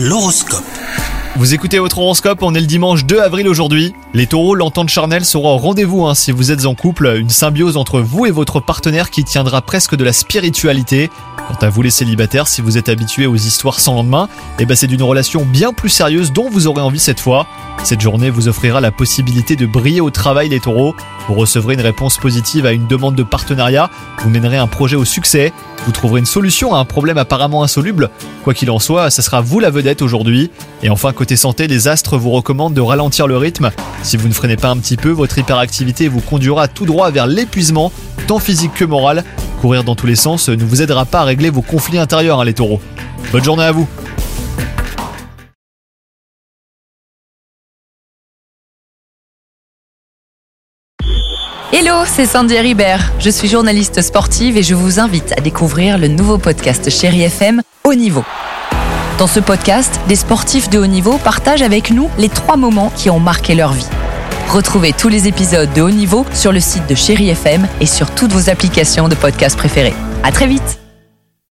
L'horoscope. Vous écoutez votre horoscope, on est le dimanche 2 avril aujourd'hui. Les taureaux, l'entente charnelle sera au rendez-vous hein, si vous êtes en couple, une symbiose entre vous et votre partenaire qui tiendra presque de la spiritualité. Quant à vous les célibataires, si vous êtes habitués aux histoires sans lendemain, eh ben c'est d'une relation bien plus sérieuse dont vous aurez envie cette fois. Cette journée vous offrira la possibilité de briller au travail les taureaux. Vous recevrez une réponse positive à une demande de partenariat, vous mènerez un projet au succès, vous trouverez une solution à un problème apparemment insoluble. Quoi qu'il en soit, ça sera vous la vedette aujourd'hui. Et enfin, côté santé, les astres vous recommandent de ralentir le rythme. Si vous ne freinez pas un petit peu, votre hyperactivité vous conduira tout droit vers l'épuisement, tant physique que moral. Courir dans tous les sens ne vous aidera pas à régler vos conflits intérieurs, hein, les taureaux. Bonne journée à vous Hello, c'est Sandy Ribert. Je suis journaliste sportive et je vous invite à découvrir le nouveau podcast Chéri FM Haut Niveau. Dans ce podcast, des sportifs de haut niveau partagent avec nous les trois moments qui ont marqué leur vie. Retrouvez tous les épisodes de haut niveau sur le site de Chéri FM et sur toutes vos applications de podcast préférées. À très vite!